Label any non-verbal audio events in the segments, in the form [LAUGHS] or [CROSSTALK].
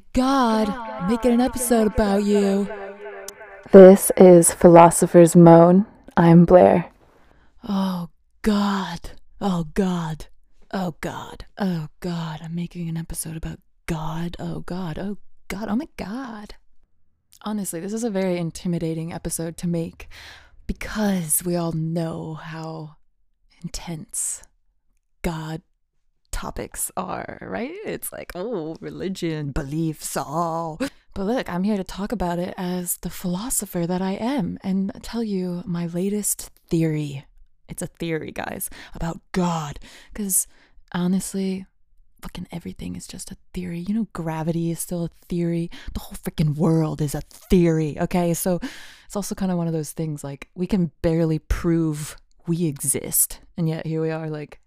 my god, I'm making an episode about you. This is Philosopher's Moan. I'm Blair. Oh god. Oh god. Oh god. Oh god. I'm making an episode about God. Oh god. Oh god. Oh my god. Honestly, this is a very intimidating episode to make because we all know how intense God topics are, right? It's like, oh, religion, beliefs, all. But look, I'm here to talk about it as the philosopher that I am and tell you my latest theory. It's a theory, guys, about God. Because honestly, fucking everything is just a theory. You know, gravity is still a theory. The whole freaking world is a theory, okay? So it's also kind of one of those things like we can barely prove we exist. And yet here we are, like,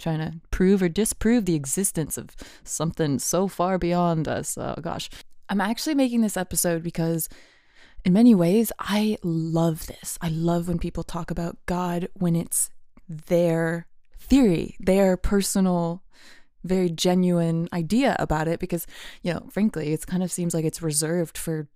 trying to prove or disprove the existence of something so far beyond us. Oh gosh. I'm actually making this episode because in many ways I love this. I love when people talk about God when it's their theory, their personal very genuine idea about it because you know frankly it kind of seems like it's reserved for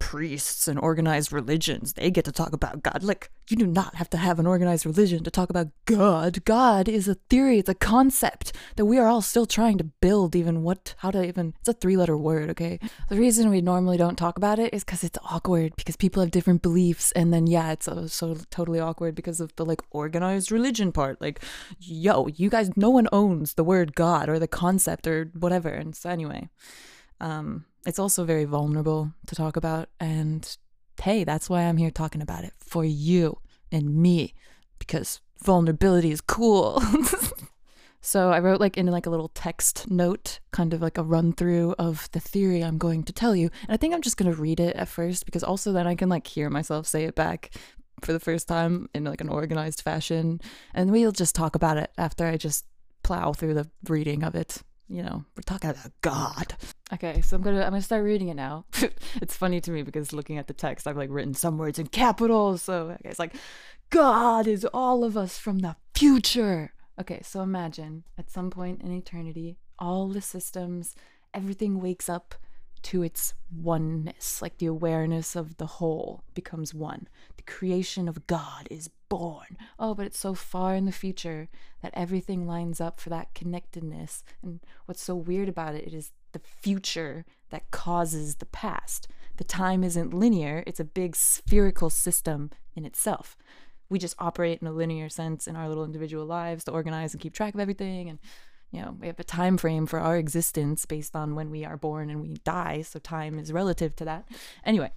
priests and organized religions. They get to talk about God. Like, you do not have to have an organized religion to talk about God. God is a theory, it's a concept that we are all still trying to build, even what, how to even, it's a three letter word, okay? The reason we normally don't talk about it is because it's awkward, because people have different beliefs. And then, yeah, it's so, so totally awkward because of the like organized religion part. Like, yo, you guys, no one owns the word God or the concept or whatever. And so, anyway, um, it's also very vulnerable to talk about. And hey, that's why I'm here talking about it for you and me, because vulnerability is cool. [LAUGHS] so I wrote like in like a little text note, kind of like a run through of the theory I'm going to tell you. And I think I'm just gonna read it at first because also then I can like hear myself say it back for the first time in like an organized fashion. And we'll just talk about it after I just plow through the reading of it you know, we're talking about God. Okay, so I'm gonna I'm gonna start reading it now. [LAUGHS] it's funny to me because looking at the text, I've like written some words in capitals. So okay, it's like God is all of us from the future. Okay, so imagine at some point in eternity, all the systems, everything wakes up to its oneness, like the awareness of the whole becomes one. The creation of God is born. Oh, but it's so far in the future that everything lines up for that connectedness. And what's so weird about it, it is the future that causes the past. The time isn't linear, it's a big spherical system in itself. We just operate in a linear sense in our little individual lives to organize and keep track of everything and you know, we have a time frame for our existence based on when we are born and we die, so time is relative to that. Anyway,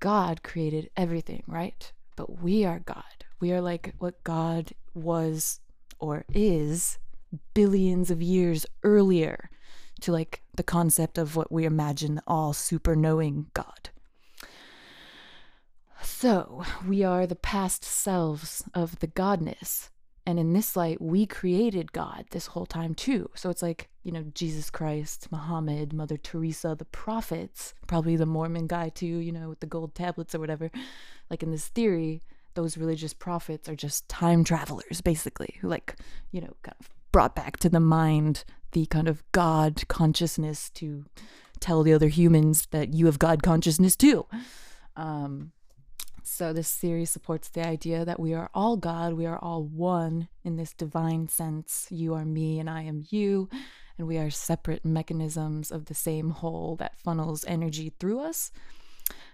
God created everything, right? But we are God. We are like what God was or is billions of years earlier to like the concept of what we imagine all super knowing God. So, we are the past selves of the godness and in this light, we created God this whole time too. So it's like, you know, Jesus Christ, Muhammad, Mother Teresa, the prophets, probably the Mormon guy too, you know, with the gold tablets or whatever. Like in this theory, those religious prophets are just time travelers, basically, who, like, you know, kind of brought back to the mind the kind of God consciousness to tell the other humans that you have God consciousness too. Um, so, this theory supports the idea that we are all God, we are all one in this divine sense. You are me and I am you, and we are separate mechanisms of the same whole that funnels energy through us.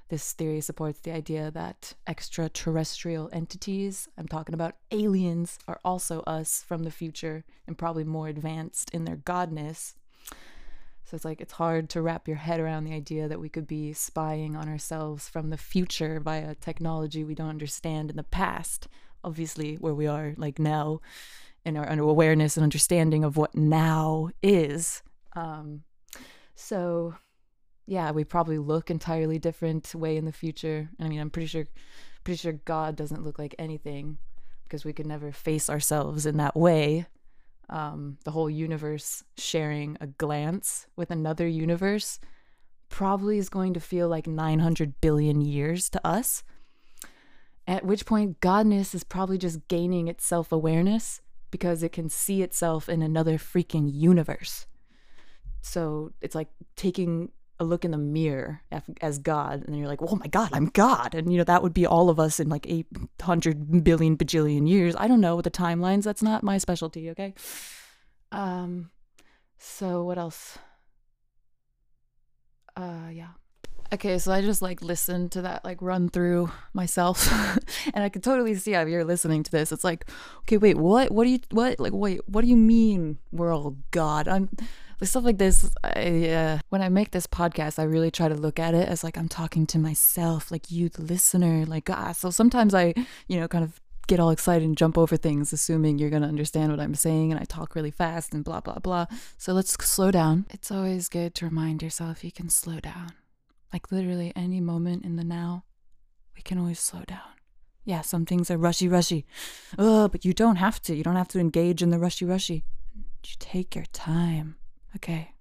This theory supports the idea that extraterrestrial entities, I'm talking about aliens, are also us from the future and probably more advanced in their godness so it's like it's hard to wrap your head around the idea that we could be spying on ourselves from the future via technology we don't understand in the past. Obviously, where we are like now, in our awareness and understanding of what now is. Um, so, yeah, we probably look entirely different way in the future. I mean, I'm pretty sure, pretty sure God doesn't look like anything because we could never face ourselves in that way um, the whole universe sharing a glance with another universe probably is going to feel like 900 billion years to us. At which point, godness is probably just gaining its self awareness because it can see itself in another freaking universe. so it's like taking look in the mirror as God, and then you're like, oh my God, I'm God. And, you know, that would be all of us in like 800 billion bajillion years. I don't know the timelines. That's not my specialty, okay? Um, so what else? Uh, yeah. Okay, so I just like listened to that like run through myself, [LAUGHS] and I could totally see how you're listening to this. It's like, okay, wait, what? What do you what? Like, wait, what do you mean we're all God? I'm like stuff like this. I, uh, when I make this podcast, I really try to look at it as like I'm talking to myself, like you, the listener. Like ah, so sometimes I, you know, kind of get all excited and jump over things, assuming you're gonna understand what I'm saying, and I talk really fast and blah blah blah. So let's slow down. It's always good to remind yourself you can slow down like literally any moment in the now, we can always slow down. Yeah, some things are rushy, rushy. Oh, but you don't have to. You don't have to engage in the rushy, rushy. You take your time. Okay.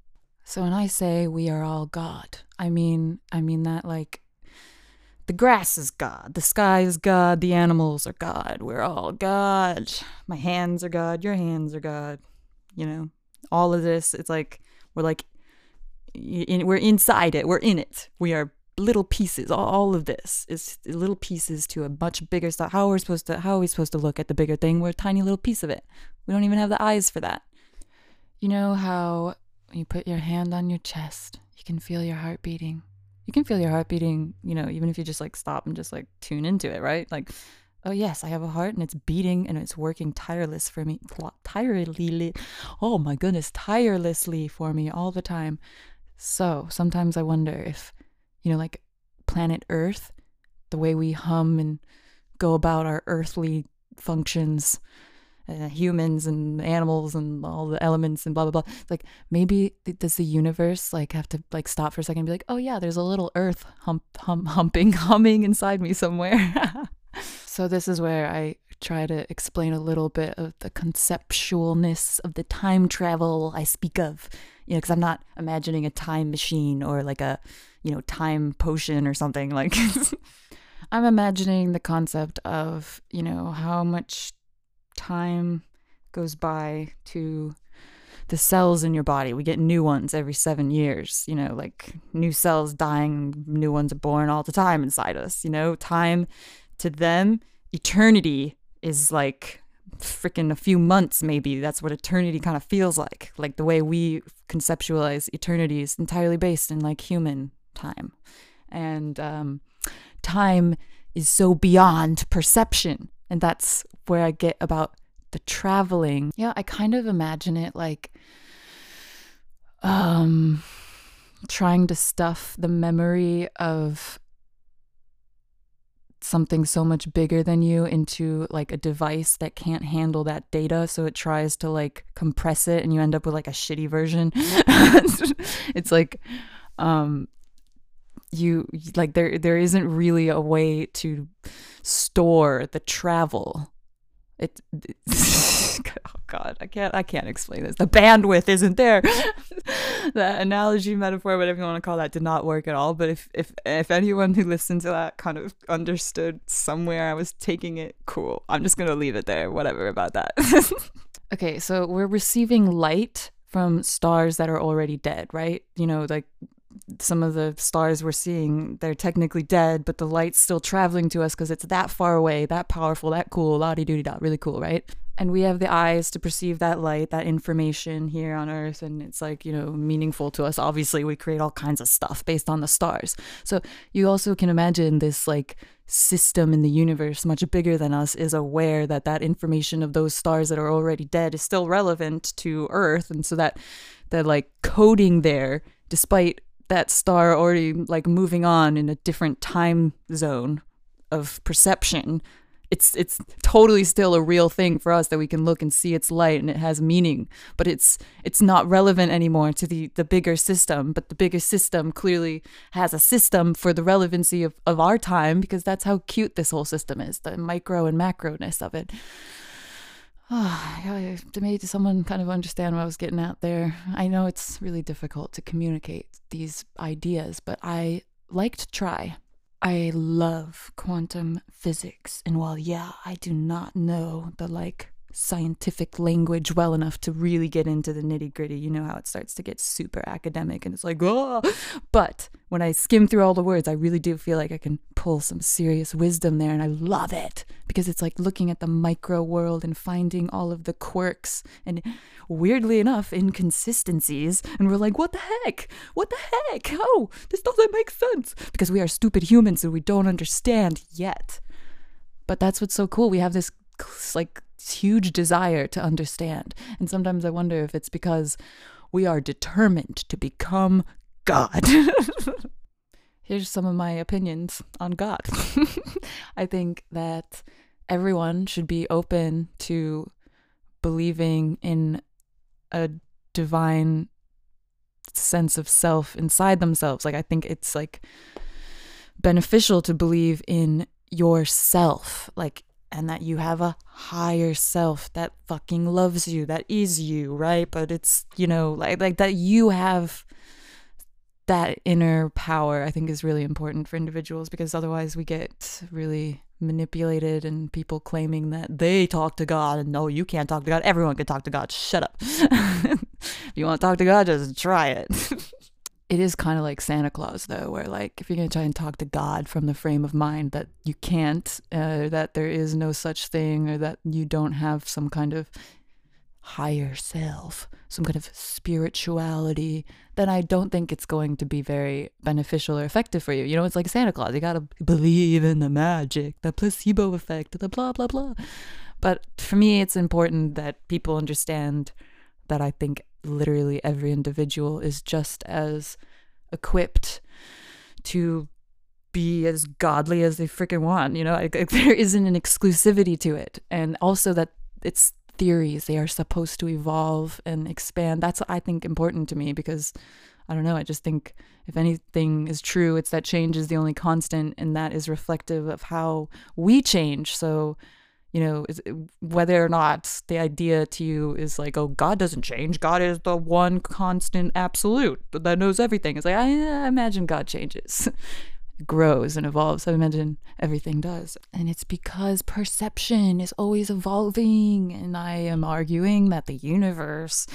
So when I say we are all God, I mean I mean that like the grass is God, the sky is God, the animals are God. We're all God. My hands are God, your hands are God. You know, all of this, it's like we're like we're inside it. We're in it. We are little pieces. All, all of this is little pieces to a much bigger stuff. How are we supposed to? How are we supposed to look at the bigger thing? We're a tiny little piece of it. We don't even have the eyes for that. You know how you put your hand on your chest, you can feel your heart beating. You can feel your heart beating. You know, even if you just like stop and just like tune into it, right? Like oh yes, I have a heart and it's beating and it's working tireless for me, tirelessly. Oh my goodness, tirelessly for me all the time. So sometimes I wonder if, you know, like planet Earth, the way we hum and go about our earthly functions, uh, humans and animals and all the elements and blah blah blah. It's like maybe does the universe like have to like stop for a second and be like, oh yeah, there's a little Earth hump hum humping [LAUGHS] humming inside me somewhere. [LAUGHS] so this is where I try to explain a little bit of the conceptualness of the time travel I speak of you know, because I'm not imagining a time machine or like a, you know, time potion or something. Like, [LAUGHS] I'm imagining the concept of, you know, how much time goes by to the cells in your body. We get new ones every seven years, you know, like new cells dying, new ones are born all the time inside us, you know, time to them, eternity is like freaking a few months maybe. That's what eternity kind of feels like like the way we conceptualize eternity is entirely based in like human time. And um, time is so beyond perception and that's where i get about the traveling. Yeah i kind of imagine it like um trying to stuff the memory of something so much bigger than you into like a device that can't handle that data. So it tries to like compress it and you end up with like a shitty version. [LAUGHS] It's like um you like there there isn't really a way to store the travel it, [LAUGHS] oh god i can't i can't explain this. The bandwidth isn't there. [LAUGHS] That analogy metaphor whatever you want to call that did not work at all but if if if anyone who listened to that kind of understood somewhere i was taking it cool. I'm just gonna leave it there whatever about that. [LAUGHS] Okay so we're receiving light from stars that are already dead right? You know like some of the stars we're seeing, they're technically dead, but the light's still traveling to us because it's that far away, that powerful, that cool, la di doo da, really cool, right? And we have the eyes to perceive that light, that information here on Earth, and it's like, you know, meaningful to us. Obviously, we create all kinds of stuff based on the stars. So you also can imagine this like system in the universe, much bigger than us, is aware that that information of those stars that are already dead is still relevant to Earth. And so that, that like coding there, despite that star already like moving on in a different time zone of perception it's it's totally still a real thing for us that we can look and see its light and it has meaning. But it's it's not relevant anymore to the the bigger system. But the bigger system clearly has a system for the relevancy of, of our time because that's how cute this whole system is the micro and macroness of it [SIGHS] oh, to me, someone kind of understand what I was getting at there. I know it's really difficult to communicate these ideas, but I like to try. I love quantum physics, and while yeah, I do not know the like scientific language well enough to really get into the nitty gritty. You know how it starts to get super academic and it's like, oh. But when I skim through all the words, I really do feel like I can pull some serious wisdom there. And I love it because it's like looking at the micro world and finding all of the quirks and weirdly enough, inconsistencies. And we're like, what the heck? What the heck? Oh, this doesn't make sense because we are stupid humans and we don't understand yet. But that's what's so cool. We have this like huge desire to understand. And sometimes I wonder if it's because we are determined to become God. [LAUGHS] Here's some of my opinions on God. [LAUGHS] I think that everyone should be open to believing in a divine sense of self inside themselves. Like, I think it's like beneficial to believe in yourself. Like, and that you have a higher self that fucking loves you, that is you, right? But it's, you know, like like that you have that inner power I think is really important for individuals because otherwise we get really manipulated and people claiming that they talk to God and no, you can't talk to God. Everyone can talk to God. Shut up. [LAUGHS] if you want to talk to God, just try it. [LAUGHS] it is kind of like Santa Claus, though, where like if you're gonna try and talk to God from the frame of mind that you can't, uh, that there is no such thing, or that you don't have some kind of higher self, some kind of spirituality, then I don't think it's going to be very beneficial or effective for you. You know, it's like Santa Claus. You gotta believe in the magic, the placebo effect, the blah blah blah. But for me, it's important that people understand that I think literally every individual is just as equipped to be as godly as they freaking want. You know, like, [LAUGHS] there isn't an exclusivity to it. And also that it's theories, they are supposed to evolve and expand. That's, I think, important to me because I don't know. I just think if anything is true, it's that change is the only constant, and that is reflective of how we change. So, you know, uh, whether or not the idea to you is like, oh, God doesn't change. God is the one constant absolute that knows everything. It's like, I, I imagine God changes, [LAUGHS] grows and evolves. I imagine everything does. And it's because perception is always evolving. And I am arguing that the universe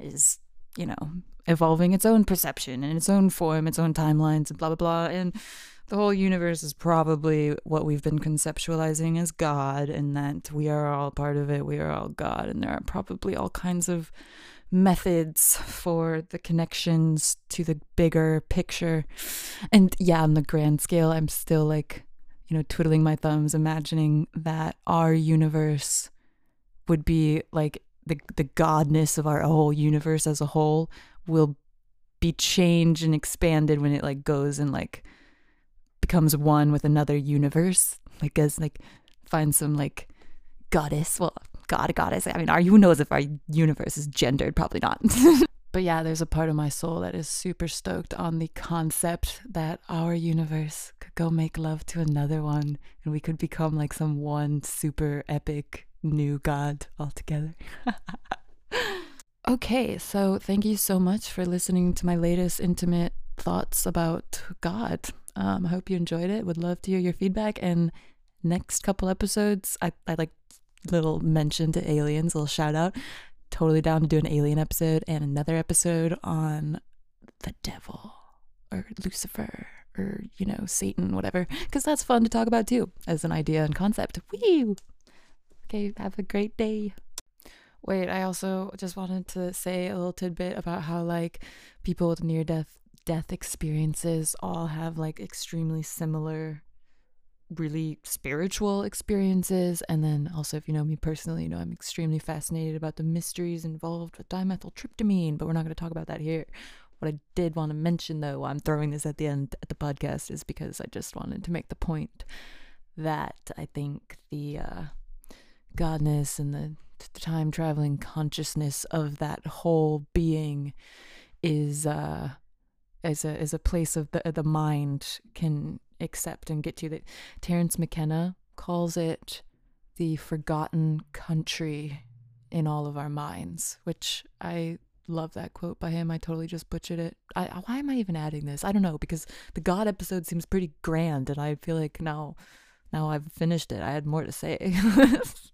is, you know, evolving its own perception and its own form, its own timelines, and blah, blah, blah. And the whole universe is probably what we've been conceptualizing as God, and that we are all part of it. We are all God, and there are probably all kinds of methods for the connections to the bigger picture. And yeah, on the grand scale, I'm still like, you know, twiddling my thumbs, imagining that our universe would be like the the godness of our whole universe as a whole will be changed and expanded when it like goes and like becomes one with another universe, like as like find some like goddess, well, god goddess. I mean, our who knows if our universe is gendered? Probably not. [LAUGHS] but yeah, there's a part of my soul that is super stoked on the concept that our universe could go make love to another one, and we could become like some one super epic new god altogether. [LAUGHS] okay, so thank you so much for listening to my latest intimate thoughts about God. Um, I hope you enjoyed it. Would love to hear your feedback. And next couple episodes, I, I like little mention to aliens, a little shout out. Totally down to do an alien episode and another episode on the devil or Lucifer or, you know, Satan, whatever, because that's fun to talk about too as an idea and concept. Woo! Okay, have a great day. Wait, I also just wanted to say a little tidbit about how, like, people with near death death experiences all have like extremely similar really spiritual experiences. And then also if you know me personally you know i'm extremely fascinated about the mysteries involved with dimethyltryptamine but we're not going to talk about that here. What i did want to mention though i'm throwing this at the end at the podcast is because i just wanted to make the point that i think the uh godness and the time traveling consciousness of that whole being is uh as a as a place of the the mind can accept and get to that Terence McKenna calls it the forgotten country in all of our minds, which I love that quote by him. I totally just butchered it. I, why am I even adding this? I don't know because the God episode seems pretty grand, and I feel like now, now I've finished it. I had more to say. [LAUGHS]